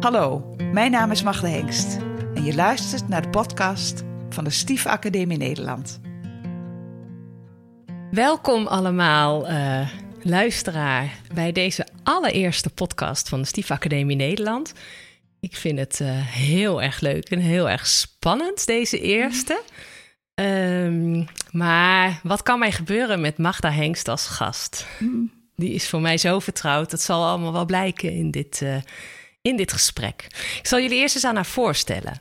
Hallo, mijn naam is Magda Hengst en je luistert naar de podcast van de Stief Academie Nederland. Welkom allemaal, uh, luisteraar, bij deze allereerste podcast van de Stief Academie Nederland. Ik vind het uh, heel erg leuk en heel erg spannend, deze eerste. Um, maar wat kan mij gebeuren met Magda Hengst als gast? Die is voor mij zo vertrouwd. Dat zal allemaal wel blijken in dit, uh, in dit gesprek. Ik zal jullie eerst eens aan haar voorstellen.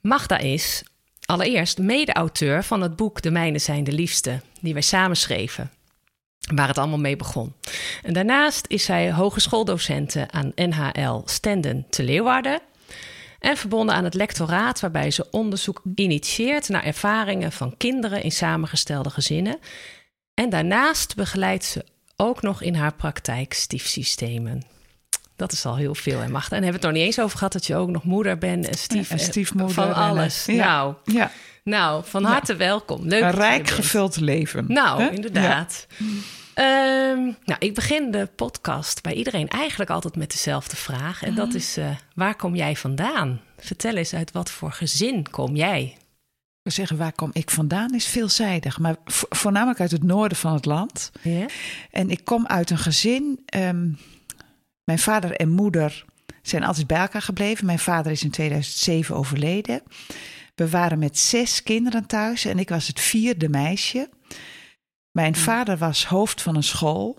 Magda is allereerst mede-auteur van het boek De Mijnen zijn de liefste, die wij samen schreven. Waar het allemaal mee begon. En daarnaast is zij hogeschooldocenten aan NHL Stenden te Leeuwarden. En verbonden aan het lectoraat, waarbij ze onderzoek initieert naar ervaringen van kinderen in samengestelde gezinnen. En daarnaast begeleidt ze ook nog in haar praktijk stiefsystemen. Dat is al heel veel, en Magda. En hebben we het nog niet eens over gehad dat je ook nog moeder bent en, stief, en stiefmoeder. Van alles. En, ja. Nou, ja. nou, van harte welkom. Leuk Een rijk gevuld leven. Nou, inderdaad. Um, nou, ik begin de podcast bij iedereen eigenlijk altijd met dezelfde vraag. En dat is, uh, waar kom jij vandaan? Vertel eens, uit wat voor gezin kom jij? We zeggen, waar kom ik vandaan is veelzijdig. Maar vo voornamelijk uit het noorden van het land. En ik kom uit een gezin... Um, mijn vader en moeder zijn altijd bij elkaar gebleven. Mijn vader is in 2007 overleden. We waren met zes kinderen thuis en ik was het vierde meisje. Mijn vader was hoofd van een school.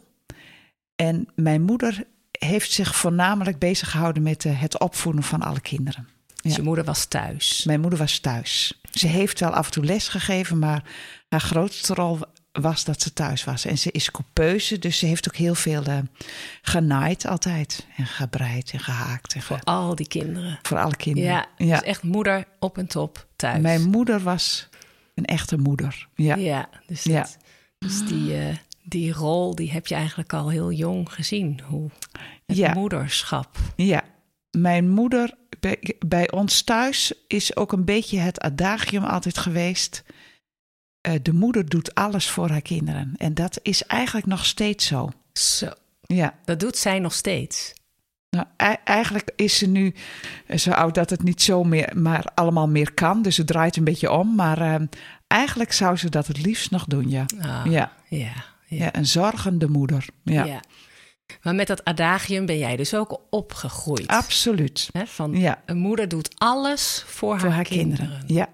En mijn moeder heeft zich voornamelijk bezig gehouden met het opvoeden van alle kinderen. Dus je moeder was thuis? Mijn moeder was thuis. Ze heeft wel af en toe les gegeven, maar haar grootste rol was dat ze thuis was. En ze is coupeuse, dus ze heeft ook heel veel uh, genaaid altijd. En gebreid en gehaakt. En voor al die kinderen. Voor alle kinderen. Ja, ja. Dus echt moeder op en top thuis. Mijn moeder was een echte moeder. Ja, ja dus, dat, ja. dus die, uh, die rol die heb je eigenlijk al heel jong gezien. Hoe het ja. moederschap. Ja, mijn moeder... Bij, bij ons thuis is ook een beetje het adagium altijd geweest uh, de moeder doet alles voor haar kinderen. En dat is eigenlijk nog steeds zo. Zo. Ja. Dat doet zij nog steeds. Nou, eigenlijk is ze nu zo oud dat het niet zo meer, maar allemaal meer kan. Dus het draait een beetje om. Maar uh, eigenlijk zou ze dat het liefst nog doen, ja. Ah, ja. Ja, ja. ja. Een zorgende moeder. Ja. ja. Maar met dat adagium ben jij dus ook opgegroeid. Absoluut. He, van ja. een moeder doet alles voor, voor haar, haar kinderen. kinderen. Ja.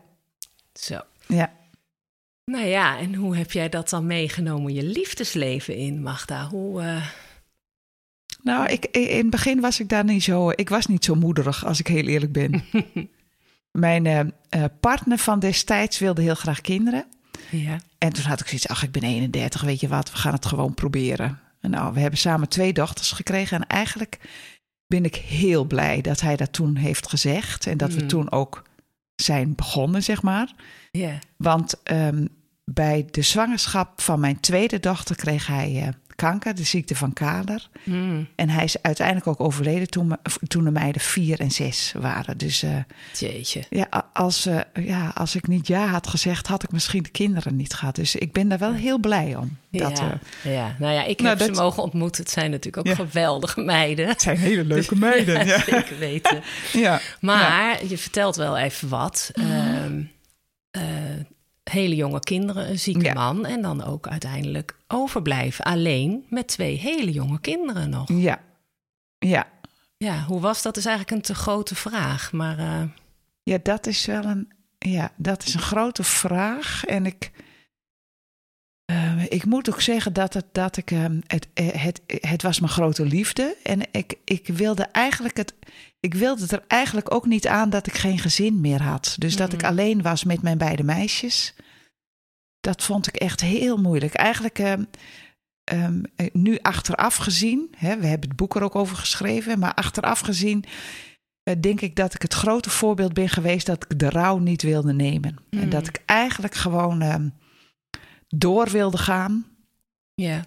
Zo. Ja. Nou ja, en hoe heb jij dat dan meegenomen je liefdesleven in, Magda? Hoe. Uh... Nou, ik, in het begin was ik daar niet zo. Ik was niet zo moederig, als ik heel eerlijk ben. Mijn uh, uh, partner van destijds wilde heel graag kinderen. Ja. En toen had ik zoiets, ach, ik ben 31, weet je wat, we gaan het gewoon proberen. En nou, we hebben samen twee dochters gekregen. En eigenlijk ben ik heel blij dat hij dat toen heeft gezegd. En dat Mm. we toen ook zijn begonnen, zeg maar. Ja. Want um, bij de zwangerschap van mijn tweede dochter kreeg hij uh, kanker, de ziekte van Kader. Mm. En hij is uiteindelijk ook overleden toen, toen de meiden vier en zes waren. Dus uh, Jeetje. ja, als, uh, ja, als ik niet ja had gezegd, had ik misschien de kinderen niet gehad. Dus ik ben daar wel heel blij om. Ja, dat, uh, ja. nou ja, ik nou, heb dat- ze mogen ontmoeten. Het zijn natuurlijk ook Ja. geweldige meiden. het zijn hele leuke meiden. ja, Ja, zeker weten. ja. Maar je vertelt wel even wat. Eh, hele jonge kinderen, een zieke Ja. man. En dan ook uiteindelijk overblijven. Alleen met twee hele jonge kinderen nog. ja. ja. Ja, hoe was dat? Is eigenlijk een te grote vraag. Maar eh, Ja, dat is wel een, ja, dat is een grote vraag. En ik, eh, ik moet ook zeggen dat, het, dat ik, eh, het, eh, het, het was mijn grote liefde. En ik, ik wilde eigenlijk het, ik wilde het er eigenlijk ook niet aan dat ik geen gezin meer had. Dus dat ik alleen was met mijn beide meisjes. Dat vond ik echt heel moeilijk. Eigenlijk, eh, ehm, eh, nu achteraf gezien, hè, we hebben het boek er ook over geschreven, maar achteraf gezien denk ik dat ik het grote voorbeeld ben geweest dat ik de rouw niet wilde nemen. En Mm. dat ik eigenlijk gewoon ehm, door wilde gaan ja,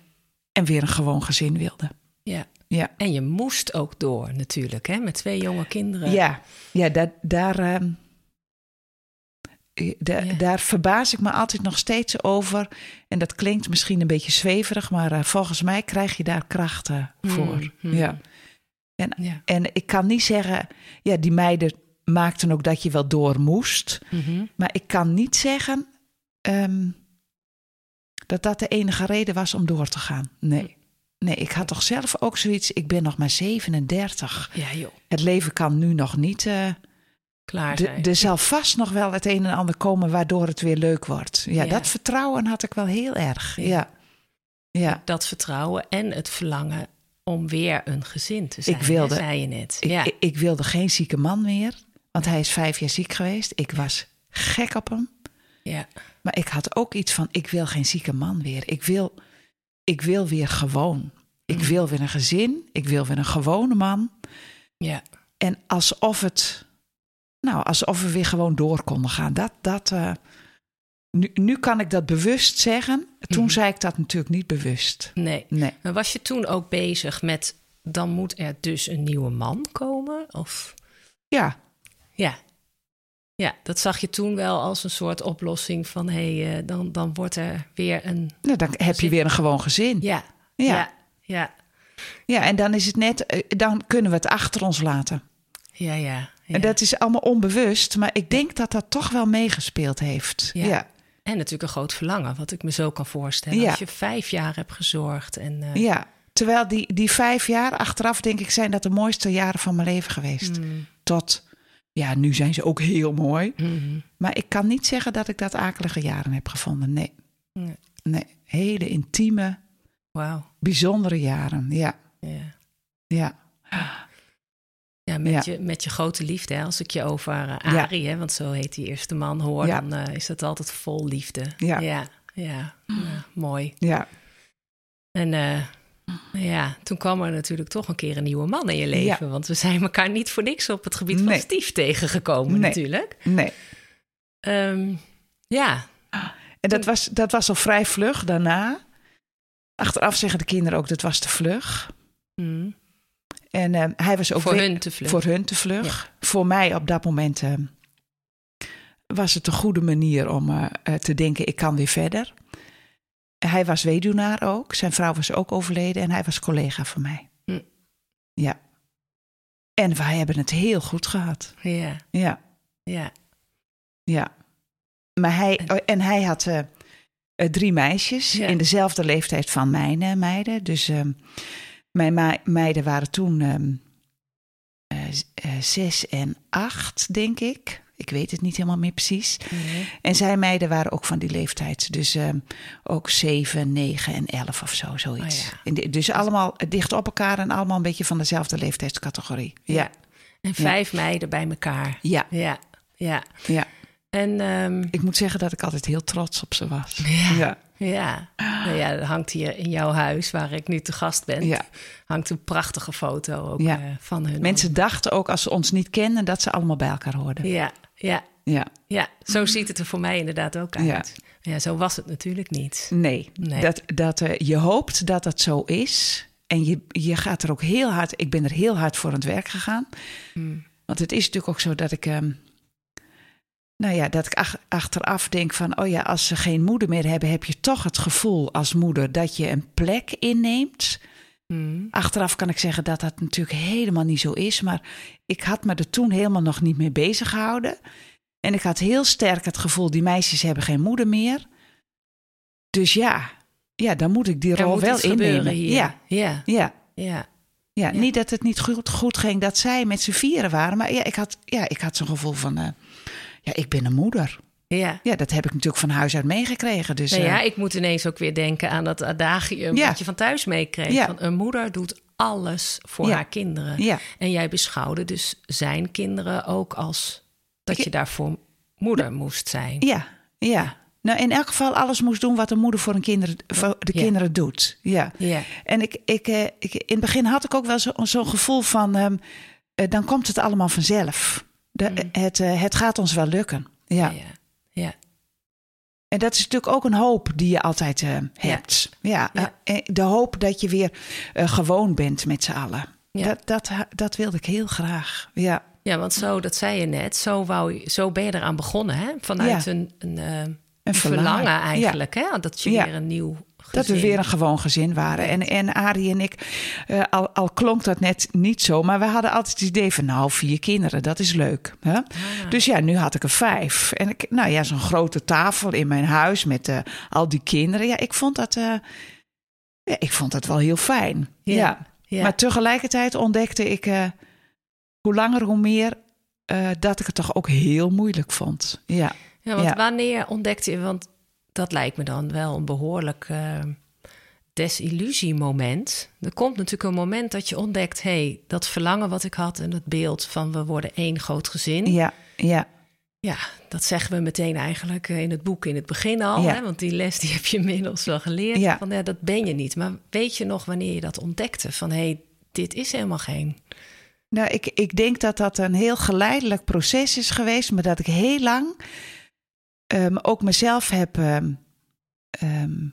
en weer een gewoon gezin wilde. ja. Ja, En je moest ook door natuurlijk, hè? Met twee jonge kinderen. ja, ja daar, daar, ehm, eh, Ja. daar verbaas ik me altijd nog steeds over. En dat klinkt misschien een beetje zweverig, maar eh, volgens mij krijg je daar krachten voor. Mm, mm. Ja. En, Ja. en ik kan niet zeggen, ja, die meiden maakten ook dat je wel door moest. Mhm. Maar ik kan niet zeggen ehm, dat dat de enige reden was om door te gaan. Nee. Nee, ik had toch zelf ook zoiets. Ik ben nog maar 37. Ja, joh. Het leven kan nu nog niet. eh, Klaar zijn. er zal vast nog wel het een en ander komen waardoor het weer leuk wordt. Ja, Ja. dat vertrouwen had ik wel heel erg. Ja. Ja. Ja. Dat vertrouwen en het verlangen om weer een gezin te zijn. Ik wilde- zei je net. Ik, ja. ik, ik wilde geen zieke man meer, want hij is vijf jaar ziek geweest. Ik was gek op hem. Ja. Maar ik had ook iets van: ik wil geen zieke man weer. Ik wil, ik wil weer gewoon. Ik Mhm. wil weer een gezin. Ik wil weer een gewone man. ja. En alsof het, nou, alsof we weer gewoon door konden gaan. Dat, dat, eh, nu, nu kan ik dat bewust zeggen. Toen Mhm. zei ik dat natuurlijk niet bewust. Nee. Nee. Maar was je toen ook bezig met... dan moet er dus een nieuwe man komen? Of... Ja, Ja. Ja, dat zag je toen wel als een soort oplossing van... hé, hey, eh, dan, dan wordt er weer een... nou, dan heb je weer een gewoon gezin. Ja, Ja. ja, ja, Ja, en dan is het net, eh, dan kunnen we het achter ons laten. ja, ja. ja. En dat is allemaal onbewust, maar ik denk dat dat toch wel meegespeeld heeft. Ja. Ja, En natuurlijk een groot verlangen, wat ik me zo kan voorstellen. Ja. Als je vijf jaar hebt gezorgd en... eh, ja. Terwijl die, die vijf jaar, achteraf denk ik, zijn dat de mooiste jaren van mijn leven geweest. mm, Tot, ja, nu zijn ze ook heel mooi. mhm. Maar ik kan niet zeggen dat ik dat akelige jaren heb gevonden. Nee. Nee. Nee. Hele intieme, Wauw, bijzondere jaren. Ja, ja. ja. Ja, met, Ja. Je, met je grote liefde. Hè? Als ik je over uh, Ja. Arie, hè, want zo heet die eerste man, hoor, Ja. dan eh, is dat altijd vol liefde. Ja. ja, ja, ja, mooi. Ja, En eh, ja, toen kwam er natuurlijk toch een keer een nieuwe man in je leven. Want we zijn elkaar niet voor niks op het gebied Nee. van stief tegengekomen Nee. natuurlijk. nee. Ehm, ja, En dat was, dat was al vrij vlug daarna. Achteraf zeggen de kinderen ook, dat was te vlug. mm, En eh, hij was ook voor weer- hun te vlug. voor hun te vlug. Voor mij op dat moment eh, was het een goede manier om eh, eh, te denken, ik kan weer verder. Hij was weduwnaar ook. Zijn vrouw was ook overleden en hij was collega van mij. Hm. Ja. En wij hebben het heel goed gehad. Ja, Ja, ja, ja. Maar hij, En- oh, hij had eh, eh, drie meisjes Ja. in dezelfde leeftijd van mijn eh, meiden. Dus ehm, mijn meiden waren toen ehm, eh, eh, zes en acht, denk ik. Ik weet het niet helemaal meer precies. nee. En zijn meiden waren ook van die leeftijd. Dus ehm, ook zeven, negen en elf of zo, zoiets. Oh ja. En di- Dus allemaal dicht op elkaar en allemaal een beetje van dezelfde leeftijdscategorie. Ja, En vijf meiden bij elkaar. ja, Ja, ja. En ehm, Ik moet zeggen dat ik altijd heel trots op ze was. Ja. ja. ja. Nou ja, er hangt hier in jouw huis, waar ik nu te gast ben, Ja. hangt een prachtige foto ook Ja. eh, van hun. Mensen dachten ook als ze ons niet kenden dat ze allemaal bij elkaar hoorden. Ja, ja, Ja, ja. Zo ziet het er voor mij inderdaad ook uit. Ja. Zo was het natuurlijk niet. nee. Nee. Dat, dat, eh, je hoopt dat dat zo is. En je, je gaat er ook heel hard... Ik ben er heel hard voor aan het werk gegaan. Hmm. Want het is natuurlijk ook zo dat ik... ehm, nou ja, dat ik ach- achteraf denk van... oh ja, als ze geen moeder meer hebben... heb je toch het gevoel als moeder dat je een plek inneemt... Hmm. Achteraf kan ik zeggen dat dat natuurlijk helemaal niet zo is. Maar ik had me er toen helemaal nog niet mee bezig gehouden. En ik had heel sterk het gevoel, die meisjes hebben geen moeder meer. Dus ja, ja dan moet ik die rol wel innemen. hier. Ja, ja, ja, ja. niet dat het niet goed, goed ging dat zij met z'n vieren waren. Maar ja, ik had, ja, ik had zo'n gevoel van, eh, ja, ik ben een moeder. ja. Ja, dat heb ik natuurlijk van huis uit meegekregen. Dus Nou ja, eh, ik moet ineens ook weer denken aan dat adagium Ja. wat je van thuis meekreeg. Ja. Van een moeder doet alles voor Ja. haar kinderen. ja, En jij beschouwde dus zijn kinderen ook als dat je daarvoor moeder moest zijn. ja, ja. Nou, in elk geval alles moest doen wat een moeder voor, een kinderen, voor de kinderen doet. Ja. Ja, En ik, ik, eh, ik, in het begin had ik ook wel zo- zo'n gevoel van, ehm, eh, dan komt het allemaal vanzelf. De, Mm. het, eh, het gaat ons wel lukken. Ja. ja, ja. En dat is natuurlijk ook een hoop die je altijd eh, hebt. Ja. Ja. eh, de hoop dat je weer gewoon bent met z'n allen. Ja. Dat, dat, dat wilde ik heel graag. Ja, Ja, want zo, dat zei je net, zo, wou, je- zo ben je eraan begonnen, hè? Vanuit Ja. een, een, verlangen, verlangen. eigenlijk, hè? Dat je weer een nieuw Dat we weer een gewoon gezin waren. En, en Arie en ik, eh, al, al klonk dat net niet zo, maar we hadden altijd het idee van, nou, vier kinderen, dat is leuk. Hè? Ah. Dus ja, nu had ik er vijf. En ik, nou ja, zo'n grote tafel in mijn huis met eh, al die kinderen. Ja, ik vond dat, eh, ja, ik vond dat wel heel fijn. Ja, Ja. ja. Maar tegelijkertijd ontdekte ik, hoe langer hoe meer, dat ik het toch ook heel moeilijk vond. Ja. Ja, want Ja. wanneer ontdekte je, want dat lijkt me dan wel een behoorlijk eh, desillusiemoment. Er komt natuurlijk een moment dat je ontdekt, hé, hey, dat verlangen wat ik had en dat beeld van we worden één groot gezin. Ja, ja, Ja, dat zeggen we meteen eigenlijk eh, in het boek in het begin al. Ja. Hè? Want die les die heb je inmiddels wel geleerd. Ja. Van ja, dat ben je niet. Maar weet je nog wanneer je dat ontdekte? Van hé, hey, dit is helemaal geen. Nou, ik, ik denk dat dat een heel geleidelijk proces is geweest, maar dat ik heel lang ehm, ook mezelf heb. ehm, ehm,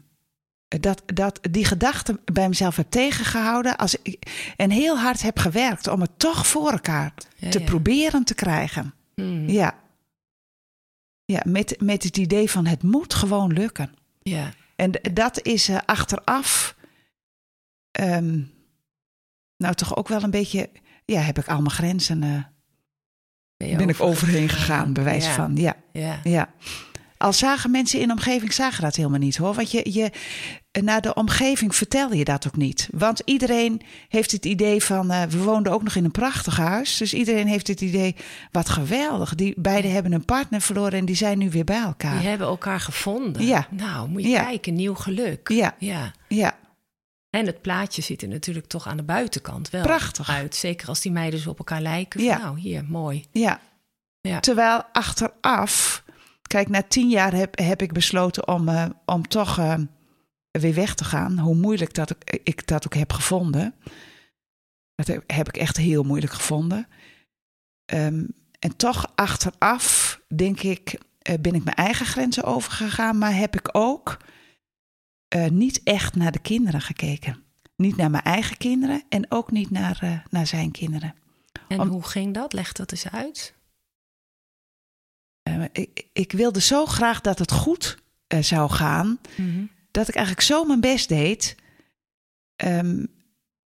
dat, dat die gedachte bij mezelf heb tegengehouden. Als ik, en heel hard heb gewerkt om het toch voor elkaar Ja, te ja. proberen te krijgen. Hmm, Ja. Ja, met, met het idee van het moet gewoon lukken. ja. En dat is eh, achteraf. nou, toch ook wel een beetje. Ja, heb ik al mijn grenzen. eh, Ben, ik over- overheen gegaan, bewijs Ja. van. Ja, Ja. ja. Al zagen mensen in de omgeving zagen dat helemaal niet hoor. Want je, je, naar de omgeving vertel je dat ook niet. Want iedereen heeft het idee van. eh, we woonden ook nog in een prachtig huis. Dus iedereen heeft het idee. Wat geweldig. Die beiden hebben een partner verloren en die zijn nu weer bij elkaar. Die hebben elkaar gevonden. Ja. Nou, moet je Ja. kijken, nieuw geluk. Ja. ja. Ja, En het plaatje ziet er natuurlijk toch aan de buitenkant wel Prachtig. uit. Zeker als die meiden zo op elkaar lijken. Ja. Nou, hier, mooi. ja. Ja. Terwijl achteraf. Kijk, na tien jaar heb, heb ik besloten om, eh, om toch eh, weer weg te gaan. Hoe moeilijk dat ik, ik dat ook heb gevonden. Dat heb, ik echt heel moeilijk gevonden. Ehm, en toch achteraf, denk ik, eh, ben ik mijn eigen grenzen overgegaan. Maar heb ik ook eh, niet echt naar de kinderen gekeken. Niet naar mijn eigen kinderen en ook niet naar, eh, naar zijn kinderen. En Om- hoe ging dat? Leg dat eens uit. Eh, ik, ik wilde zo graag dat het goed eh, zou gaan. dat ik eigenlijk zo mijn best deed. Ehm,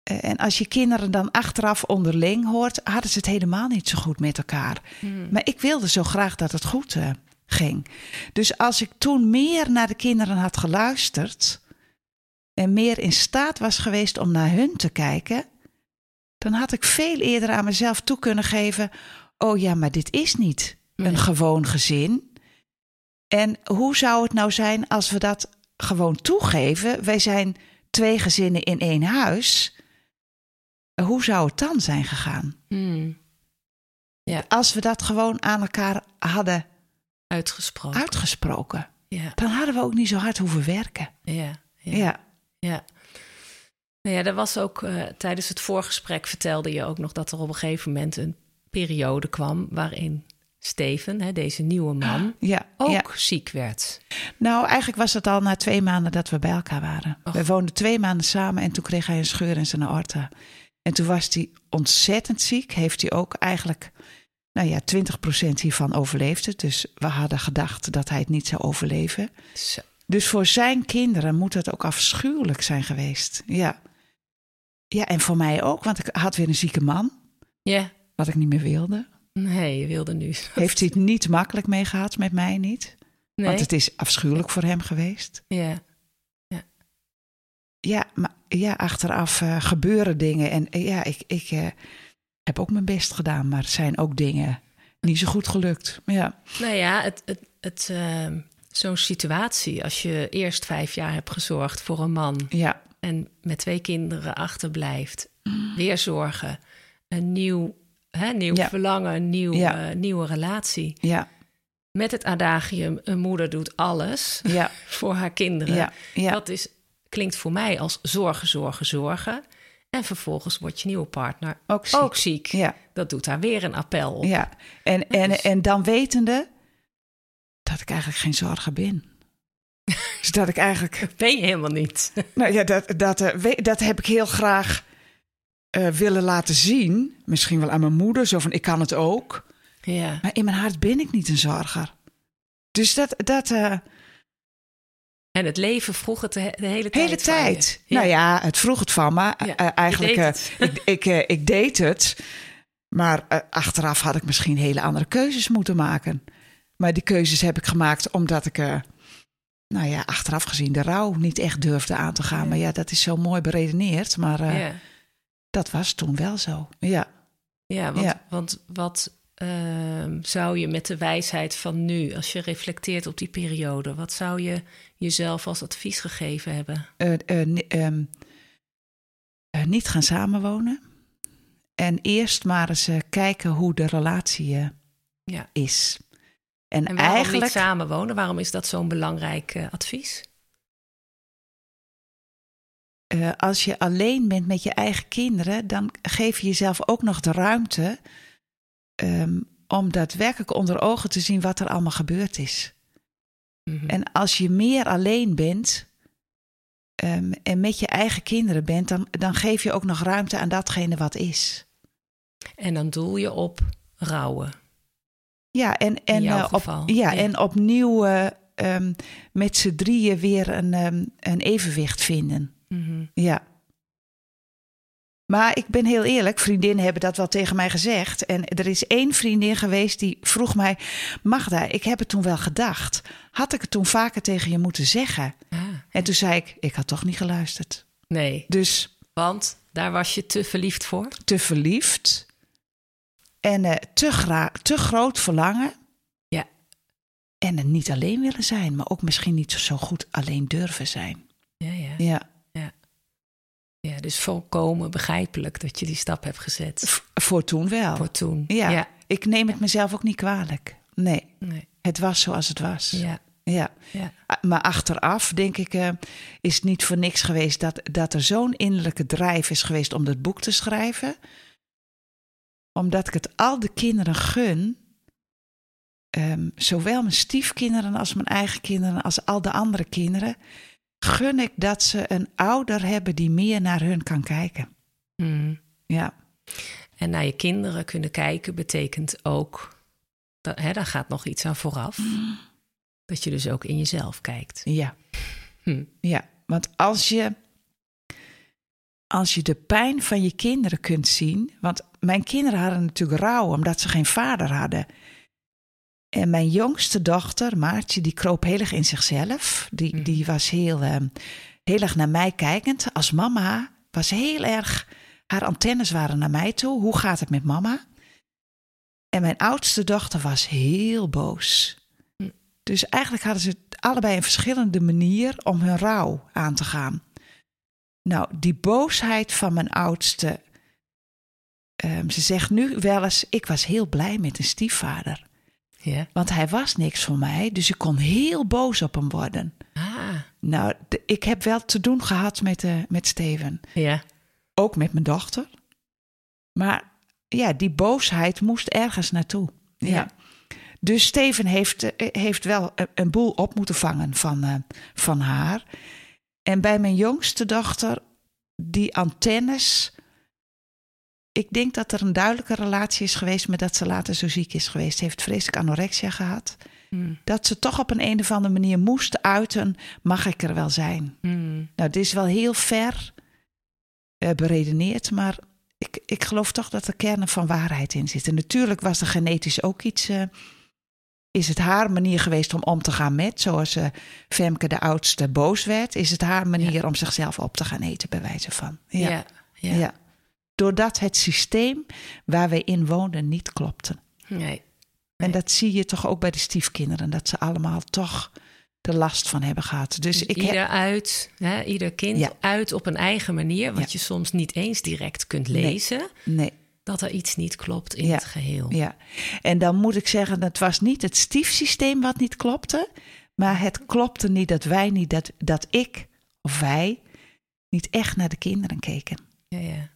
eh, en als je kinderen dan achteraf onderling hoort, hadden ze het helemaal niet zo goed met elkaar. Hmm. Maar ik wilde zo graag dat het goed ging. Dus als ik toen meer naar de kinderen had geluisterd en meer in staat was geweest om naar hun te kijken, dan had ik veel eerder aan mezelf toe kunnen geven: Oh ja, maar dit is niet Nee. een gewoon gezin. En hoe zou het nou zijn als we dat gewoon toegeven? Wij zijn twee gezinnen in één huis. Hoe zou het dan zijn gegaan? Hmm. Als we dat gewoon aan elkaar hadden Uitgesproken. uitgesproken, Ja, dan hadden we ook niet zo hard hoeven werken. ja, ja. Ja, Ja. Nou ja, er was ook eh, tijdens het voorgesprek vertelde je ook nog dat er op een gegeven moment een periode kwam waarin Steven, hè, deze nieuwe man, ja, ook ja. ziek werd. Nou, eigenlijk was het al na twee maanden dat we bij elkaar waren. Och. We woonden twee maanden samen en toen kreeg hij een scheur in zijn aorta. En toen was hij ontzettend ziek. Heeft hij ook eigenlijk, nou ja, 20% hiervan overleefde. Dus we hadden gedacht dat hij het niet zou overleven. Zo. Dus voor zijn kinderen moet het ook afschuwelijk zijn geweest. Ja. Ja, en voor mij ook, want ik had weer een zieke man, Ja, wat ik niet meer wilde. Nee, je wilde nu. Heeft hij het niet makkelijk mee gehad met mij niet? Nee. Want het is afschuwelijk voor hem geweest. Ja, Ja, maar ja, achteraf eh, gebeuren dingen. En eh, ja, ik, ik eh, heb ook mijn best gedaan, maar er zijn ook dingen niet zo goed gelukt. Ja, nou ja, het, het, het, ehm, zo'n situatie, als je eerst vijf jaar hebt gezorgd voor een man ja, en met twee kinderen achterblijft, weer zorgen, een nieuw, hè, nieuw Ja. verlangen, een nieuw, Ja. eh, nieuwe relatie. ja, Met het adagium, een moeder doet alles ja, voor haar kinderen. Dat is, klinkt voor mij als zorgen, zorgen, zorgen. En vervolgens wordt je nieuwe partner ook ziek. ook ziek. Ja, Dat doet daar weer een appel op. ja. En, en, Dus- en dan wetende dat ik eigenlijk geen zorger ben. Dus dat ik eigenlijk ben je helemaal niet. Nou ja, dat, dat, eh, dat heb ik heel graag eh, willen laten zien. Misschien wel aan mijn moeder, zo van ik kan het ook. ja. Maar in mijn hart ben ik niet een zorger. Dus dat, dat eh, En het leven vroeg het de, he- de hele tijd. Hele tijd. Nou ja, het vroeg het van me. Ja, Eh, eigenlijk, deed ik, ik, ik deed het. Maar achteraf had ik misschien hele andere keuzes moeten maken. Maar die keuzes heb ik gemaakt omdat ik, nou ja, achteraf gezien de rouw niet echt durfde aan te gaan. Ja. Maar ja, dat is zo mooi beredeneerd. Maar ja. Dat was toen wel zo. Ja. Ja, want, Ja. want wat ehm, zou je met de wijsheid van nu, als je reflecteert op die periode, wat zou je jezelf als advies gegeven hebben? eh, eh, ehm, eh, niet gaan samenwonen. En eerst maar eens kijken hoe de relatie Ja. is. En, En waarom eigenlijk. niet samenwonen? Waarom is dat zo'n belangrijk advies? Eh, als je alleen bent met je eigen kinderen, dan geef je jezelf ook nog de ruimte ehm, om daadwerkelijk onder ogen te zien wat er allemaal gebeurd is. Mhm. En als je meer alleen bent ehm, en met je eigen kinderen bent, dan, dan geef je ook nog ruimte aan datgene wat is. En dan doel je op rouwen. Ja, en, en, eh, op, ja, ja. en opnieuw eh, ehm, met z'n drieën weer een, een evenwicht vinden. Mhm. Ja. Maar ik ben heel eerlijk, vriendinnen hebben dat wel tegen mij gezegd. En er is één vriendin geweest die vroeg mij: Magda, ik heb het toen wel gedacht. Had ik het toen vaker tegen je moeten zeggen? Ah, En toen zei ik: Ik had toch niet geluisterd. nee, Dus want daar was je te verliefd voor. te verliefd en eh, te, te groot verlangen. Ja. En het niet alleen willen zijn, maar ook misschien niet zo goed alleen durven zijn. Ja, ja. Ja. Ja dus volkomen begrijpelijk dat je die stap hebt gezet. V- voor toen wel. Voor toen. Ja. ja. Ik neem het mezelf ook niet kwalijk. Nee, Nee. het was zoals het was. Ja. Ja. Ja. Maar achteraf, denk ik, eh, is het niet voor niks geweest dat, dat er zo'n innerlijke drijf is geweest om dat boek te schrijven. Omdat ik het al de kinderen gun, ehm, zowel mijn stiefkinderen als mijn eigen kinderen, als al de andere kinderen, gun ik dat ze een ouder hebben die meer naar hun kan kijken. Mhm. Ja, En naar je kinderen kunnen kijken betekent ook, dat, hè, daar gaat nog iets aan vooraf. Dat je dus ook in jezelf kijkt. ja. Hm. Ja, want als je, als je de pijn van je kinderen kunt zien. Want mijn kinderen hadden natuurlijk rouw omdat ze geen vader hadden. En mijn jongste dochter, Maartje, die kroop heel erg in zichzelf. Die, Mhm. die was heel, ehm, heel erg naar mij kijkend. Als mama was heel erg. Haar antennes waren naar mij toe. Hoe gaat het met mama? En mijn oudste dochter was heel boos. Hm. Dus eigenlijk hadden ze allebei een verschillende manier om hun rouw aan te gaan. Nou, die boosheid van mijn oudste. ehm, ze zegt nu wel eens: Ik was heel blij met een stiefvader. Ja. Want hij was niks voor mij, dus ik kon heel boos op hem worden. Ah, Nou, de- ik heb wel te doen gehad met, eh, met Steven. ja. Ook met mijn dochter. Maar ja, die boosheid moest ergens naartoe. Ja. Ja. Dus Steven heeft, eh, heeft wel een, een boel op moeten vangen van, eh, van haar. En bij mijn jongste dochter, die antennes. Ik denk dat er een duidelijke relatie is geweest met dat ze later zo ziek is geweest. Ze heeft vreselijk anorexia gehad. Hm. Dat ze toch op een, een of andere manier moest uiten: mag ik er wel zijn? Hm. Nou, dit is wel heel ver eh, beredeneerd, maar ik, ik geloof toch dat er kernen van waarheid in zitten. Natuurlijk was er genetisch ook iets. eh, is het haar manier geweest om om te gaan met, zoals eh, Femke de oudste boos werd, is het haar manier om zichzelf op te gaan eten, bij wijze van. Ja. Ja, Ja. ja. Doordat het systeem waar we in woonden niet klopte. Nee. En dat zie je toch ook bij de stiefkinderen, dat ze allemaal toch de last van hebben gehad. Dus Dus ik heb, ieder uit, hè, ieder kind Ja. uit op een eigen manier, wat Ja. je soms niet eens direct kunt Nee. lezen, nee, dat er iets niet klopt in Ja. het geheel. Ja, en dan moet ik zeggen, het was niet het stiefsysteem wat niet klopte, maar het klopte niet dat wij niet, dat, dat ik of wij niet echt naar de kinderen keken. Ja, ja.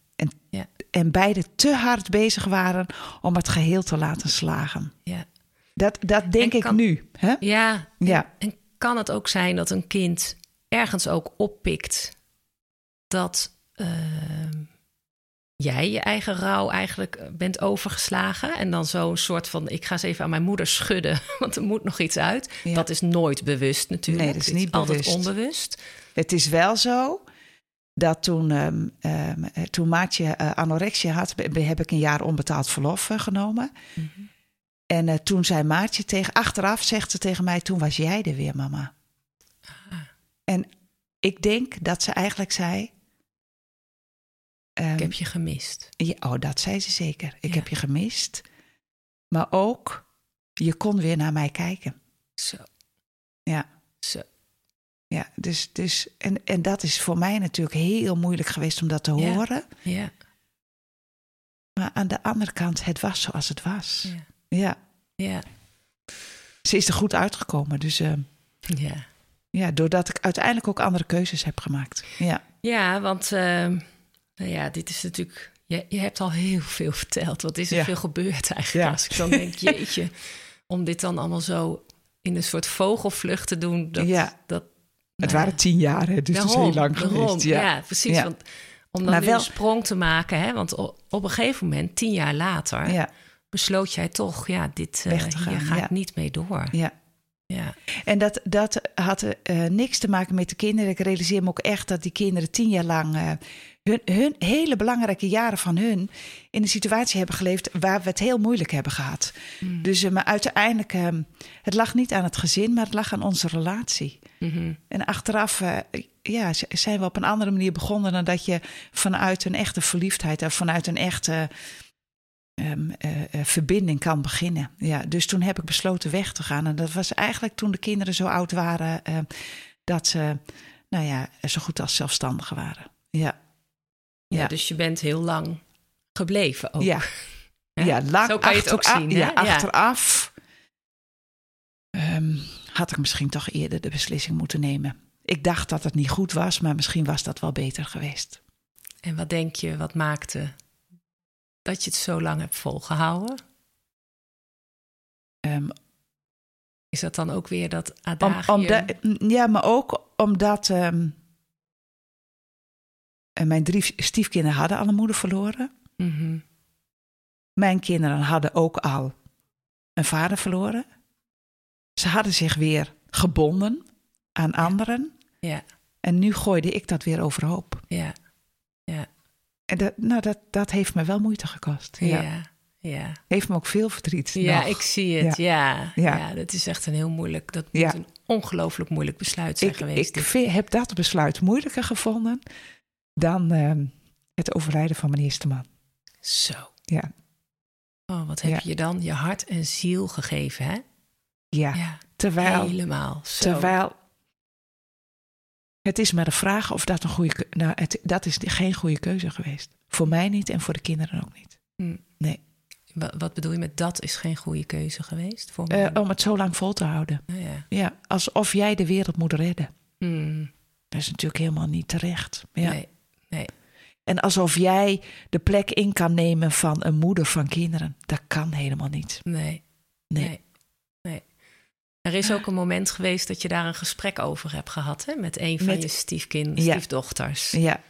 En beide te hard bezig waren om het geheel te laten slagen. ja. Dat, dat denk En ik nu. Hè? ja. Ja. En kan het ook zijn dat een kind ergens ook oppikt dat ehm, jij je eigen rouw eigenlijk eh, bent overgeslagen. En dan zo'n soort van: ik ga eens even aan mijn moeder schudden, want er moet nog iets uit. Ja. Dat is nooit bewust natuurlijk. Nee, dat is Het niet altijd bewust. onbewust. Het is wel zo dat toen, eh, toen Maatje eh, anorexia had, heb ik een jaar onbetaald verlof eh, genomen. Mhm. En toen zei Maatje tegen, achteraf zegt ze tegen mij, toen was jij er weer, mama. Ah. En ik denk dat ze eigenlijk zei. ehm, Ik heb je gemist. ja, oh, dat zei ze zeker. Ik Ja. heb je gemist. Maar ook, je kon weer naar mij kijken. Zo, Ja. zo. Ja, dus, dus en, en dat is voor mij natuurlijk heel moeilijk geweest om dat te Ja. horen. Ja, Maar aan de andere kant, het was zoals het was. ja, Ja, ja. ze is er goed uitgekomen. Dus eh, ja. ja, doordat ik uiteindelijk ook andere keuzes heb gemaakt. Ja, Ja, want ehm, nou ja, dit is natuurlijk. Je, je hebt al heel veel verteld. Wat is er Ja. veel gebeurd eigenlijk? Ja. Als ik dan denk, jeetje, om dit dan allemaal zo in een soort vogelvlucht te doen. Dat, Ja. dat, het waren tien jaar, hè, dus het is Daarom, heel lang daarom. geweest. Ja, Ja. precies. Want om dan wel- een sprong te maken, hè, want op, een gegeven moment, tien jaar later, besloot jij toch, ja, dit, hier gaan, ga ja. ik niet mee door. ja. Ja, En dat, dat had eh, niks te maken met de kinderen. Ik realiseer me ook echt dat die kinderen tien jaar lang eh, hun, hun hele belangrijke jaren van hun in een situatie hebben geleefd waar we het heel moeilijk hebben gehad. Mm. Dus eh, maar uiteindelijk, eh, het lag niet aan het gezin, maar het lag aan onze relatie. Mhm. En achteraf eh, ja, zijn we op een andere manier begonnen dan dat je vanuit een echte verliefdheid of vanuit een echte ehm, eh, verbinding kan beginnen. Ja, dus toen heb ik besloten weg te gaan. En dat was eigenlijk toen de kinderen zo oud waren eh, dat ze, nou ja, zo goed als zelfstandigen waren. Ja, ja. Dus je bent heel lang gebleven ook. ja. Ja lang Zo kan je het ook zien. Ja, achteraf ehm, had ik misschien toch eerder de beslissing moeten nemen. Ik dacht dat het niet goed was, maar misschien was dat wel beter geweest. En wat denk je, wat maakte dat je het zo lang hebt volgehouden? Ehm, Is dat dan ook weer dat Om, adagium? ja, maar ook omdat ehm, eh, mijn drie stiefkinderen hadden al een moeder verloren. Mhm. Mijn kinderen hadden ook al een vader verloren. Ze hadden zich weer gebonden aan anderen. Ja, En nu gooide ik dat weer overhoop. ja, ja, En dat, nou, dat, dat heeft me wel moeite gekost. ja. Ja. ja. Heeft me ook veel verdriet. Ja, nog. ik zie het. Ja. Ja. Dat is echt een heel moeilijk. Dat moet een ongelooflijk moeilijk besluit zijn ik, geweest. ik dit. heb dat besluit moeilijker gevonden dan ehm, het overlijden van mijn eerste man. Zo. Ja, Oh, wat heb Ja. je dan je hart en ziel gegeven, hè? ja. Ja, terwijl, helemaal. Zo. terwijl het is maar de vraag of dat een goede nou, het, dat is geen goede keuze geweest. Voor mij niet en voor de kinderen ook niet. Hm. Nee. Wa- Wat bedoel je met dat is geen goede keuze geweest voor Eh, mij? om het zo lang vol te houden. Nou ja. Ja, alsof jij de wereld moet redden. Hm. Dat is natuurlijk helemaal niet terecht. Ja. Nee, nee. En alsof jij de plek in kan nemen van een moeder van kinderen. Dat kan helemaal niet. Nee. Nee. Nee. nee. Er is ook een moment geweest dat je daar een gesprek over hebt gehad, hè? Met een van Met- je stiefkinderen, Ja. stiefdochters. Ja.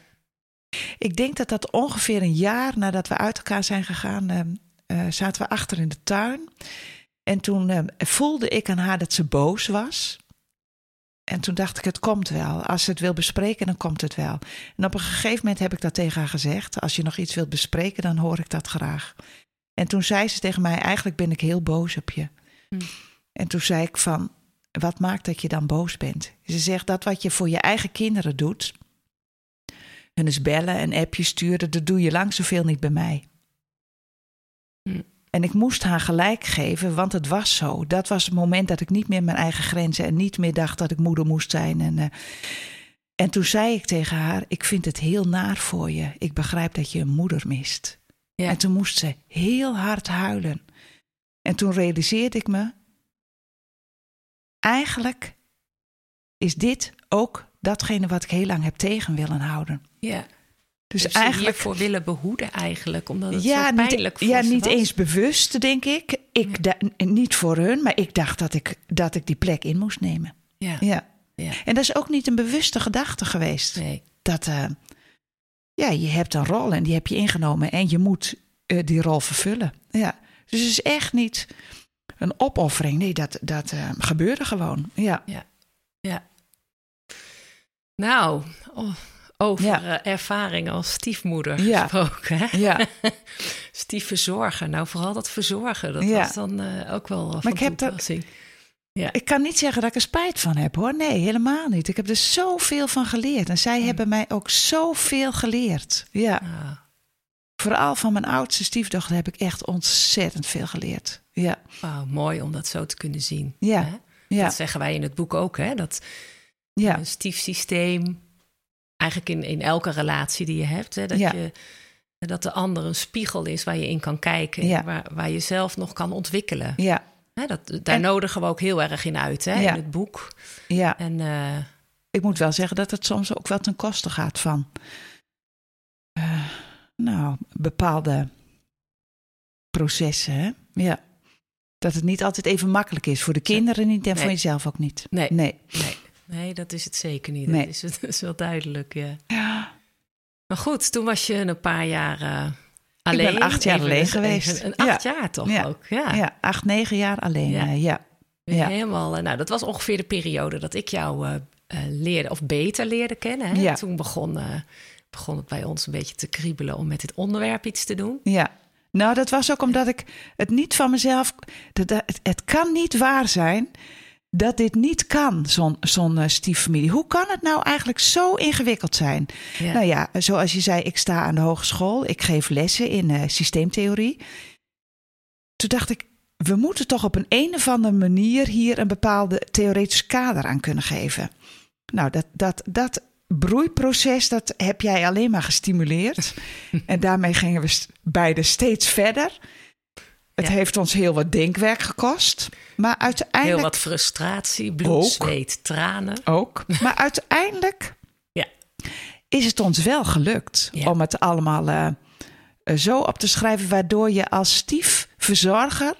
Ik denk dat dat ongeveer een jaar nadat we uit elkaar zijn gegaan, ehm, eh, zaten we achter in de tuin. En toen ehm, voelde ik aan haar dat ze boos was. En toen dacht ik, het komt wel. Als ze het wil bespreken, dan komt het wel. En op een gegeven moment heb ik dat tegen haar gezegd. Als je nog iets wilt bespreken, dan hoor ik dat graag. En toen zei ze tegen mij, eigenlijk ben ik heel boos op je. Hm. En toen zei ik van, wat maakt dat je dan boos bent? Ze zegt, dat wat je voor je eigen kinderen doet... hun eens bellen en appjes sturen, dat doe je lang zoveel niet bij mij. Hm. En ik moest haar gelijk geven, want het was zo. Dat was het moment dat ik niet meer mijn eigen grenzen... en niet meer dacht dat ik moeder moest zijn. En, eh, en toen zei ik tegen haar, ik vind het heel naar voor je. Ik begrijp dat je een moeder mist. Ja. En toen moest ze heel hard huilen. En toen realiseerde ik me... eigenlijk is dit ook datgene wat ik heel lang heb tegen willen houden. Ja. Dus, Dus eigenlijk... voor willen behoeden eigenlijk, omdat het ja, zo niet, pijnlijk voor ja, niet was. eens bewust, denk ik. ik da- niet voor hun, maar ik dacht dat ik, dat ik die plek in moest nemen. Ja, Ja. ja. En dat is ook niet een bewuste gedachte geweest. Nee. Dat, eh, ja, je hebt een rol en die heb je ingenomen en je moet eh, die rol vervullen. Ja. Dus het is echt niet een opoffering. Nee, dat, dat uh, gebeurde gewoon. Ja. ja. ja. Nou, oh, over ja. ervaring als stiefmoeder ja. gesproken. Hè? Ja. Stiefverzorger. Nou, vooral dat verzorgen. Dat was dan uh, ook wel maar ik heb dat, ja. Ik kan niet zeggen dat ik er spijt van heb hoor. Nee, helemaal niet. Ik heb er zoveel van geleerd. En zij hebben mij ook zoveel geleerd. Ja. Vooral van mijn oudste stiefdochter heb ik echt ontzettend veel geleerd. Ja. Wauw, mooi om dat zo te kunnen zien. Ja. Hè? ja. Dat zeggen wij in het boek ook, hè? Dat ja. een stiefsysteem, eigenlijk in, in elke relatie die je hebt, hè? Dat, je, dat de ander een spiegel is waar je in kan kijken. Ja. Waar, waar je zelf nog kan ontwikkelen. Ja. Hè, dat, daar nodigen we ook heel erg in uit, hè, in het boek. Ja. En, uh, ik moet wel zeggen dat het soms ook wel ten koste gaat van... Uh, nou, bepaalde processen, hè? Ja. Dat het niet altijd even makkelijk is. Voor de kinderen niet en voor jezelf ook niet. Nee. Nee. nee. Nee dat is het zeker niet. Nee. Dat, is, dat is wel duidelijk, ja. ja. Maar goed, toen was je een paar jaar... Uh, Alleen, ik ben acht jaar alleen geweest. Een, acht jaar toch ja. ook? Ja. ja, acht, negen jaar alleen. Ja. Uh, ja. Helemaal, nou, dat was ongeveer de periode dat ik jou uh, leerde, of beter leerde kennen. Hè? Ja. Toen begon, begon het bij ons een beetje te kriebelen om met dit onderwerp iets te doen. Ja, nou, dat was ook omdat ik het niet van mezelf. Dat, het, het kan niet waar zijn dat dit niet kan, zo'n zo'n uh, stieffamilie. Hoe kan het nou eigenlijk zo ingewikkeld zijn? Nou ja, zoals je zei, ik sta aan de hogeschool, ik geef lessen in uh, systeemtheorie. Toen dacht ik, we moeten toch op een een of andere manier hier een bepaalde theoretisch kader aan kunnen geven. Nou, dat, dat, dat broeiproces, dat heb jij alleen maar gestimuleerd. en daarmee gingen we beide steeds verder. Het heeft ons heel wat denkwerk gekost. Maar uiteindelijk. Heel wat frustratie, bloed, zweet, tranen. Ook. Maar uiteindelijk ja. is het ons wel gelukt om het allemaal uh, zo op te schrijven, waardoor je als stiefverzorger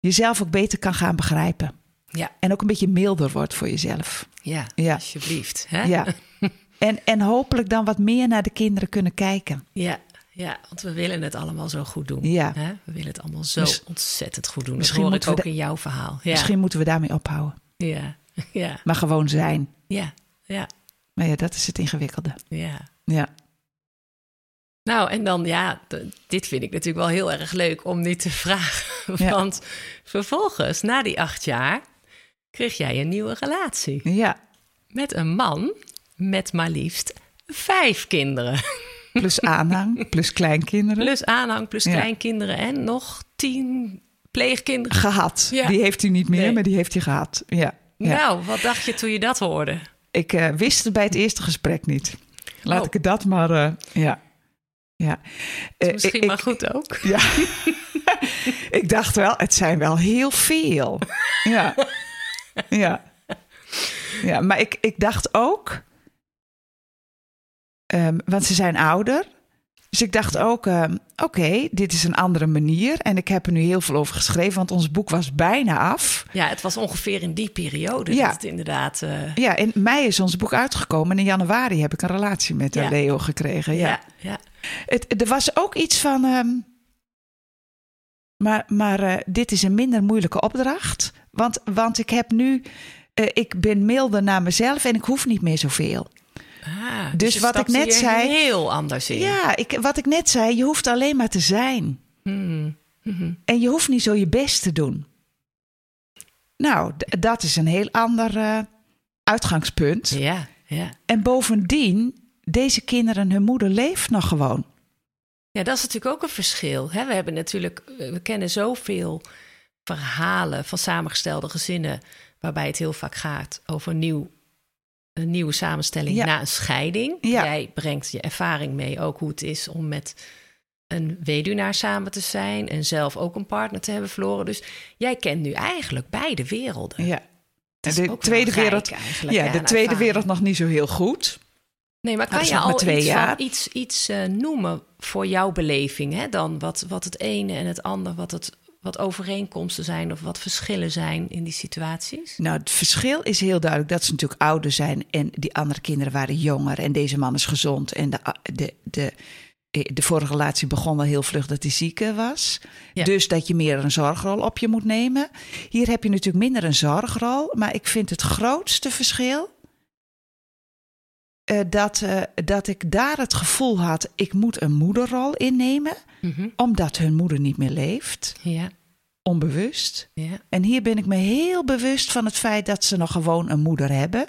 jezelf ook beter kan gaan begrijpen. Ja. En ook een beetje milder wordt voor jezelf. Ja, ja. alsjeblieft. Hè? Ja. En, en hopelijk dan wat meer naar de kinderen kunnen kijken. Ja, ja, want we willen het allemaal zo goed doen. Ja. Hè? We willen het allemaal zo ontzettend goed doen. Misschien dat hoor ik ook in jouw verhaal. Ja. Misschien moeten we daarmee ophouden. Ja. ja. Maar gewoon zijn. Ja. ja. Maar ja, dat is het ingewikkelde. Ja. Ja. Nou, en dan ja, dit vind ik natuurlijk wel heel erg leuk om niet te vragen. Want vervolgens, na die acht jaar, kreeg jij een nieuwe relatie. Ja. Met een man met maar liefst vijf kinderen. Plus aanhang, plus kleinkinderen. Plus aanhang, plus kleinkinderen en nog tien pleegkinderen. Gehad. Die heeft u niet meer, maar die heeft hij gehad. Ja. Nou, wat dacht je toen je dat hoorde? Ik uh, wist het bij het eerste gesprek niet. Laat oh. ik het dat maar, uh, ja. ja. Uh, misschien ik, maar goed ook. Ja. ik dacht wel, het zijn wel heel veel. Ja. Ja. Ja, maar ik, ik dacht ook Um, want ze zijn ouder. Dus ik dacht ook, um, oké, dit is een andere manier. En ik heb er nu heel veel over geschreven, want ons boek was bijna af. Ja, het was ongeveer in die periode ja. dat het inderdaad... Uh... Ja, in mei is ons boek uitgekomen. En in januari heb ik een relatie met ja. Leo gekregen. Ja, ja. ja. Het, er was ook iets van... Um, maar maar uh, dit is een minder moeilijke opdracht. Want, want ik heb nu... Ik ben milder naar mezelf en ik hoef niet meer zoveel. Ah, dus, dus wat ik net zei. Heel anders in. Ja, ik, wat ik net zei, je hoeft alleen maar te zijn. Hmm. Hmm. En je hoeft niet zo je best te doen. Nou, dat is een heel ander uh, uitgangspunt. Ja, ja. En bovendien, deze kinderen, hun moeder leeft nog gewoon. Ja, dat is natuurlijk ook een verschil. Hè? We hebben natuurlijk, we kennen zoveel verhalen van samengestelde gezinnen, waarbij het heel vaak gaat over nieuw een nieuwe samenstelling na een scheiding. Jij brengt je ervaring mee, ook hoe het is om met een weduwnaar samen te zijn en zelf ook een partner te hebben verloren. Dus jij kent nu eigenlijk beide werelden. Ja. En de tweede wereld, ja, de tweede wereld nog niet zo heel goed. Nee, maar kan je al twee iets, iets, iets uh, noemen voor jouw beleving? Hè? Dan wat, wat het ene en het ander, wat het, wat overeenkomsten zijn of wat verschillen zijn in die situaties? Nou, het verschil is heel duidelijk dat ze natuurlijk ouder zijn en die andere kinderen waren jonger en deze man is gezond en de, de, de, de vorige relatie begon al heel vlug dat hij ziek was. Ja. Dus dat je meer een zorgrol op je moet nemen. Hier heb je natuurlijk minder een zorgrol, maar ik vind het grootste verschil eh, dat, eh, dat ik daar het gevoel had, ik moet een moederrol innemen, Mhm. omdat hun moeder niet meer leeft, Ja, onbewust. ja, En hier ben ik me heel bewust van het feit dat ze nog gewoon een moeder hebben.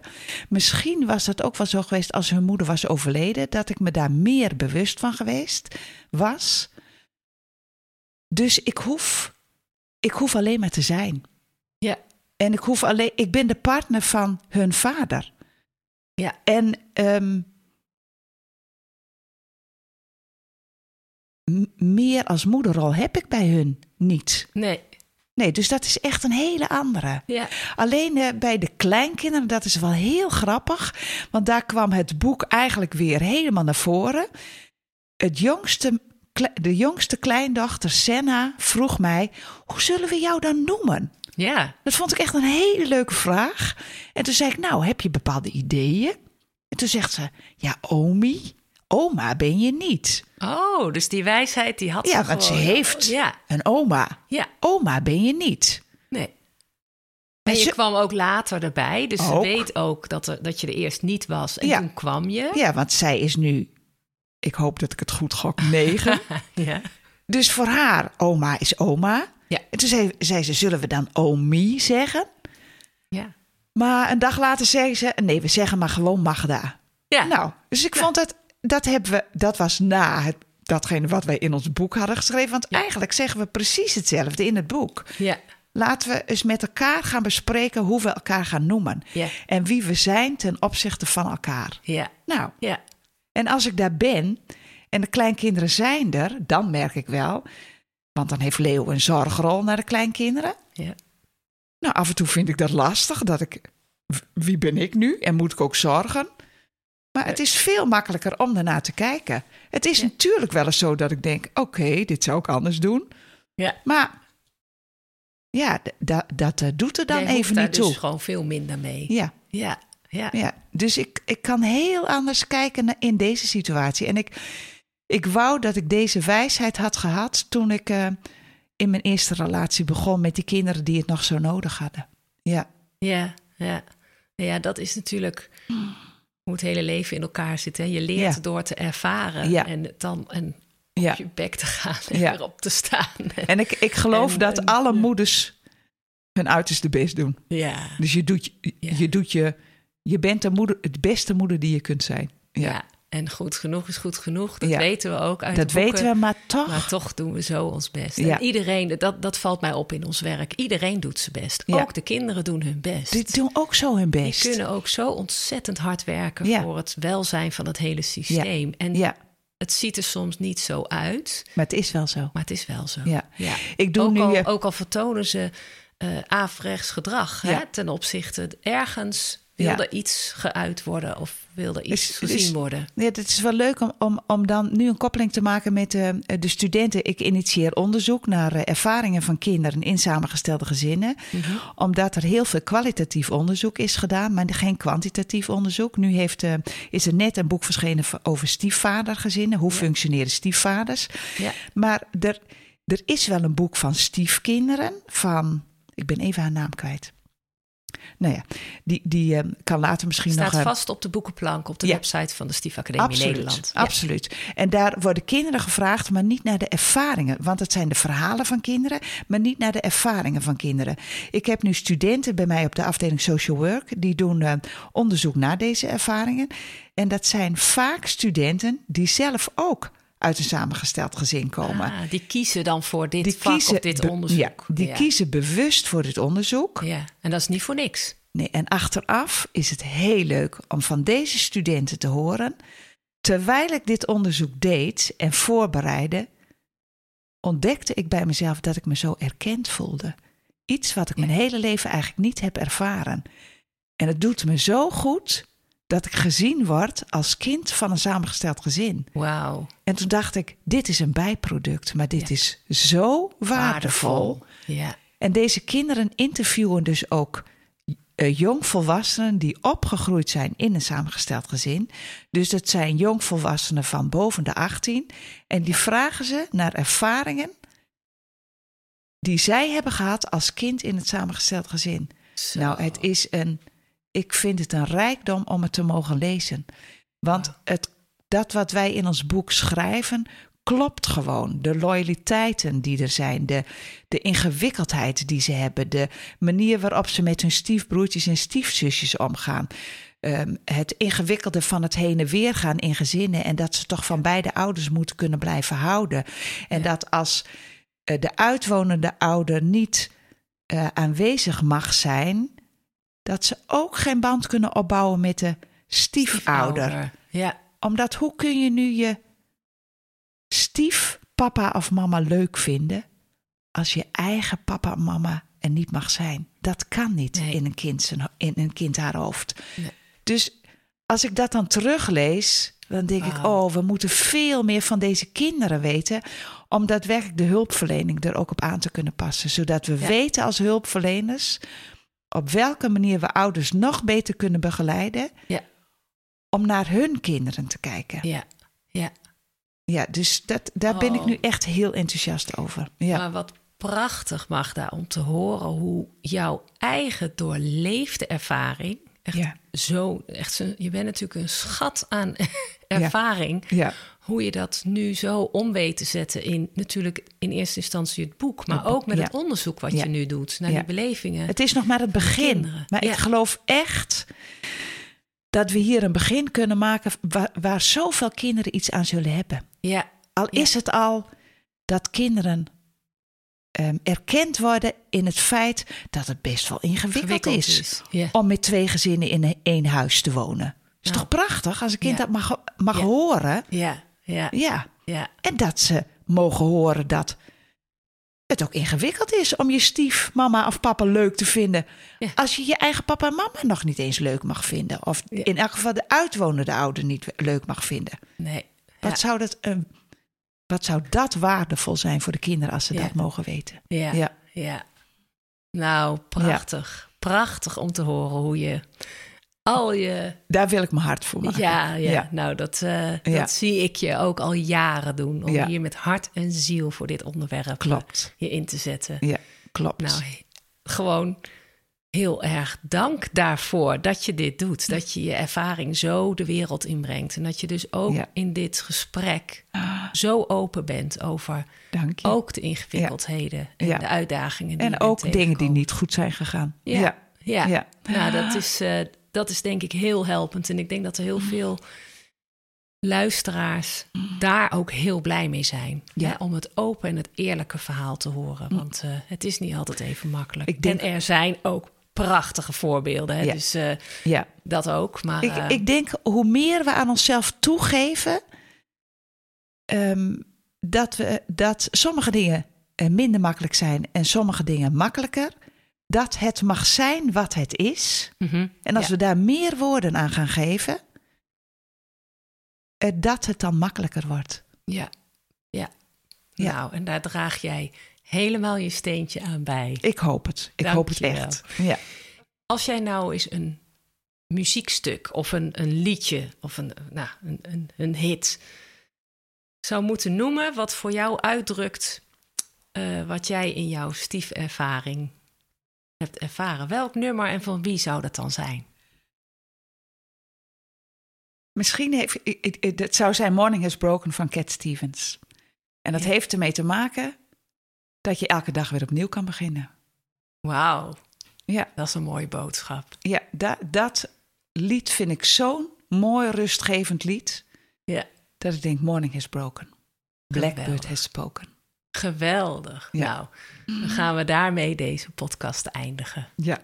Misschien was dat ook wel zo geweest als hun moeder was overleden, dat ik me daar meer bewust van geweest was. Dus ik hoef, ik hoef alleen maar te zijn. ja, En ik hoef alleen, ik ben de partner van hun vader. Ja. En ehm, meer als moederrol heb ik bij hun niet. nee, Nee, dus dat is echt een hele andere. ja, Alleen eh, bij de kleinkinderen, dat is wel heel grappig. Want daar kwam het boek eigenlijk weer helemaal naar voren. Het jongste, de jongste kleindochter, Senna, vroeg mij... hoe zullen we jou dan noemen? ja, Dat vond ik echt een hele leuke vraag. En toen zei ik, nou, heb je bepaalde ideeën? En toen zegt ze, ja, Omi, oma ben je niet. Oh, dus die wijsheid die had Ja, ze want ze heeft Ja, een oma. ja, Oma ben je niet. nee. En je kwam ook later erbij, dus ze weet ook dat, er, dat je er eerst niet was. En Ja. toen kwam je. Ja, want zij is nu, ik hoop dat ik het goed gok, negen. ja. Dus voor haar, oma is oma. Ja. En toen zei, zei ze, zullen we dan Omi zeggen? ja. Maar een dag later zei ze, nee, we zeggen maar gewoon Magda. Ja. Nou, dus ik vond dat, dat hebben we, dat was na het, datgene wat wij in ons boek hadden geschreven. Want Ja. eigenlijk zeggen we precies hetzelfde in het boek. ja, Laten we eens met elkaar gaan bespreken hoe we elkaar gaan noemen. ja, En wie we zijn ten opzichte van elkaar. ja, Nou, ja, en als ik daar ben en de kleinkinderen zijn er, dan merk ik wel. Want dan heeft Leo een zorgrol naar de kleinkinderen. ja. Nou, af en toe vind ik dat lastig. Dat ik, wie ben ik nu? En moet ik ook zorgen? Maar het is veel makkelijker om daarna te kijken. Het is Ja. natuurlijk wel eens zo dat ik denk: oké, dit zou ik anders doen. Ja. Maar ja, dat eh, doet er dan Jij even niet toe. dus gewoon veel minder mee. Ja, Ja, ja, ja. Dus ik, ik kan heel anders kijken naar- in deze situatie. En ik, ik wou dat ik deze wijsheid had gehad toen ik eh, in mijn eerste relatie begon met die kinderen die het nog zo nodig hadden. Ja. ja, ja. Ja, dat is natuurlijk hoe het hele leven in elkaar zit. Hè? Je leert Ja. door te ervaren Ja. en het dan en Ja. op je bek te gaan en Ja. erop te staan. En ik, ik geloof En- dat en- alle ja. moeders hun uiterste best doen. Ja, Dus je doet je, Ja. je, doet je, je bent de, moeder, het beste moeder die je kunt zijn. ja. En goed genoeg is goed genoeg. Dat Ja. weten we ook uit dat de weten we, maar toch. Maar toch doen we zo ons best. Ja. En iedereen, dat, dat valt mij op in ons werk. Iedereen doet zijn best. Ja. Ook de kinderen doen hun best. die doen ook zo hun Die best. kunnen ook zo ontzettend hard werken voor het welzijn van het hele systeem. En Ja, het ziet er soms niet zo uit, maar het is wel zo. maar het is wel zo. Ja. Ik doe Ook, nu... al, eh, ook al vertonen ze eh averechts gedrag hè, ten opzichte ergens wil Ja. er iets geuit worden of wil er iets gezien worden. Ja, het is wel leuk om, om, om dan nu een koppeling te maken met eh, de studenten. Ik initieer onderzoek naar eh, ervaringen van kinderen in samengestelde gezinnen. Mhm. Omdat er heel veel kwalitatief onderzoek is gedaan, maar geen kwantitatief onderzoek. Nu heeft, eh, is er net een boek verschenen over stiefvadergezinnen. Hoe functioneren stiefvaders? Ja. Maar er, er is wel een boek van stiefkinderen van... Ik ben even haar naam kwijt. Nou ja, die, die eh, kan later misschien Staat nog... eh, vast op de boekenplank op de Ja. website van de Stiefacademie Absoluut, Nederland. Ja. absoluut. En daar worden kinderen gevraagd, maar niet naar de ervaringen. Want het zijn de verhalen van kinderen, maar niet naar de ervaringen van kinderen. Ik heb nu studenten bij mij op de afdeling Social Work. Die doen eh, onderzoek naar deze ervaringen. En dat zijn vaak studenten die zelf ook uit een samengesteld gezin komen. Ah, die kiezen dan voor dit die vak of dit onderzoek. ja, die kiezen bewust voor dit onderzoek. Ja, en dat is niet voor niks. Nee, en achteraf is het heel leuk om van deze studenten te horen. Terwijl ik dit onderzoek deed en voorbereidde, ontdekte ik bij mezelf dat ik me zo erkend voelde. Iets wat ik mijn hele leven eigenlijk niet heb ervaren. En het doet me zo goed dat ik gezien word als kind van een samengesteld gezin. Wauw. En toen dacht ik, dit is een bijproduct, maar dit is zo waardevol. Ja. En deze kinderen interviewen dus ook uh, jongvolwassenen die opgegroeid zijn in een samengesteld gezin. Dus dat zijn jongvolwassenen van boven de 18. En die vragen ze naar ervaringen die zij hebben gehad als kind in het samengesteld gezin. Zo. Nou, het is een. Ik vind het een rijkdom om het te mogen lezen. Want het, dat wat wij in ons boek schrijven, klopt gewoon. De loyaliteiten die er zijn, de, de ingewikkeldheid die ze hebben, de manier waarop ze met hun stiefbroertjes en stiefzusjes omgaan. Um, het ingewikkelde van het heen en weer gaan in gezinnen en dat ze toch van beide ouders moeten kunnen blijven houden. En Ja. dat als uh, de uitwonende ouder niet uh, aanwezig mag zijn, dat ze ook geen band kunnen opbouwen met de stiefouder. Ouder. Ja. Omdat hoe kun je nu je stiefpapa of mama leuk vinden als je eigen papa en mama er niet mag zijn? Dat kan niet Nee. in, een kind zijn, in een kind haar hoofd. Nee. Dus als ik dat dan teruglees, dan denk ik: Wauw. oh, we moeten veel meer van deze kinderen weten. Om daadwerkelijk de hulpverlening er ook op aan te kunnen passen. Zodat we Ja. weten als hulpverleners op welke manier we ouders nog beter kunnen begeleiden. Ja. Om naar hun kinderen te kijken. Ja. Ja. Ja, dus dat, daar ben ik Oh. nu echt heel enthousiast over. Ja, Maar wat prachtig, Magda, om te horen hoe jouw eigen doorleefde ervaring. Echt Ja. zo. Echt zo, je bent natuurlijk een schat aan ervaring. ja, Hoe je dat nu zo om weet te zetten in natuurlijk in eerste instantie het boek, maar Het boek, ook met ja. het onderzoek wat Ja. je nu doet naar Ja. die belevingen. het is nog maar het begin. kinderen, Maar ik geloof echt dat we hier een begin kunnen maken waar, waar zoveel kinderen iets aan zullen hebben. ja, Al is het al dat kinderen ehm, erkend worden in het feit dat het best wel ingewikkeld gewikkeld is, om met twee gezinnen in een- één huis te wonen. Is Nou. toch prachtig als een kind dat mag, mag horen? ja, ja, Ja. ja, En dat ze mogen horen dat het ook ingewikkeld is om je stiefmama of papa leuk te vinden. Ja. Als je je eigen papa en mama nog niet eens leuk mag vinden. Of Ja. in elk geval de uitwonende ouder niet leuk mag vinden. nee. Wat, Ja. zou dat, een wat zou dat waardevol zijn voor de kinderen als ze dat mogen weten? Ja, Ja. ja. Nou, prachtig. Prachtig om te horen hoe je al je... Daar wil ik mijn hart voor maken. Ja, ja, Ja. nou dat, eh, Ja. dat zie ik je ook al jaren doen. Om Ja. hier met hart en ziel voor dit onderwerp eh, Klopt. je in te zetten. Ja, klopt. Nou, gewoon heel erg dank daarvoor dat je dit doet. Dat je je ervaring zo de wereld inbrengt. En dat je dus ook Ja. in dit gesprek Ah, zo open bent over ook de ingewikkeldheden en Ja. de uitdagingen. Die en ook dingen die niet goed zijn gegaan. Ja, ja. Ja. ja. Ja. Nou, dat is, eh, dat is denk ik heel helpend. En ik denk dat er Mm. heel veel luisteraars daar ook heel blij mee zijn. Ja. Mm. Hè, om het open en het eerlijke verhaal te horen. Want eh, het is niet altijd even makkelijk. Ik denk- En er zijn ook prachtige voorbeelden. Hè? Ja. Dus eh, ja. dat ook. Maar Ik, eh, ik denk hoe meer we aan onszelf toegeven, ehm, dat, we, dat sommige dingen minder makkelijk zijn en sommige dingen makkelijker. Dat het mag zijn wat het is. mhm, En als ja, we daar meer woorden aan gaan geven, eh, dat het dan makkelijker wordt. ja, ja. Ja. Nou, en daar draag jij helemaal je steentje aan bij. Ik hoop het. Ik Dank hoop het wel. echt. Ja. Als jij nou eens een muziekstuk of een, een liedje of een, nou, een, een, een hit zou moeten noemen wat voor jou uitdrukt eh, wat jij in jouw stiefervaring hebt ervaren. Welk nummer en van wie zou dat dan zijn? Misschien heeft het zou zijn Morning Has Broken van Cat Stevens. En dat Ja. heeft ermee te maken dat je elke dag weer opnieuw kan beginnen. Wauw, Ja, dat is een mooie boodschap. ja da- dat lied vind ik zo'n mooi rustgevend lied Ja, dat ik denk Morning Has Broken. Blackbird has spoken. Geweldig. Ja. Nou, dan gaan we daarmee deze podcast eindigen. Ja,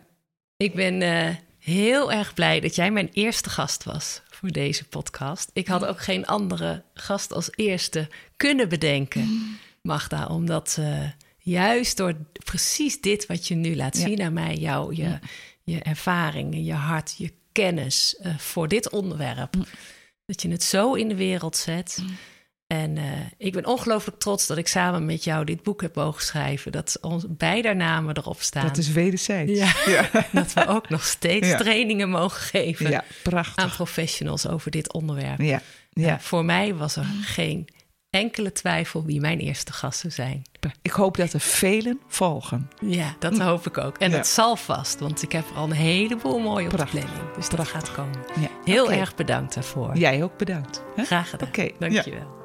Ik ben eh, heel erg blij dat jij mijn eerste gast was voor deze podcast. Ik had ook geen andere gast als eerste kunnen bedenken, Magda, omdat eh, juist door precies dit wat je nu laat Ja. zien aan mij, jou, je, je ervaring en je hart, je kennis eh, voor dit onderwerp. Dat je het zo in de wereld zet. En eh, ik ben ongelooflijk trots dat ik samen met jou dit boek heb mogen schrijven. Dat ons beide namen erop staan. Dat is wederzijds. Ja, dat we ook nog steeds trainingen mogen geven prachtig. aan professionals over dit onderwerp. Ja, ja. voor mij was er geen enkele twijfel wie mijn eerste gasten zijn. Ik hoop dat er velen volgen. Ja, dat hoop ik ook. En dat zal vast, want ik heb er al een heleboel mooie op Prachtig. de planning. Dus dat gaat komen. Ja. Heel erg bedankt daarvoor. Jij ook bedankt. Hè? Graag gedaan. Oké, okay. dankjewel.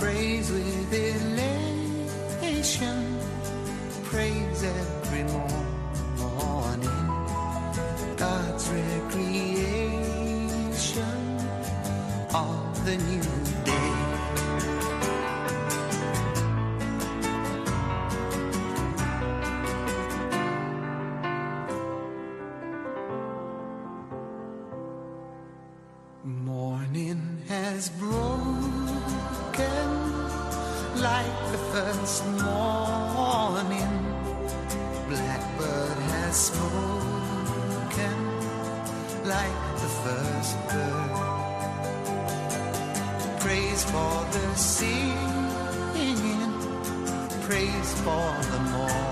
Praise with elation, praise every morning, for the morning,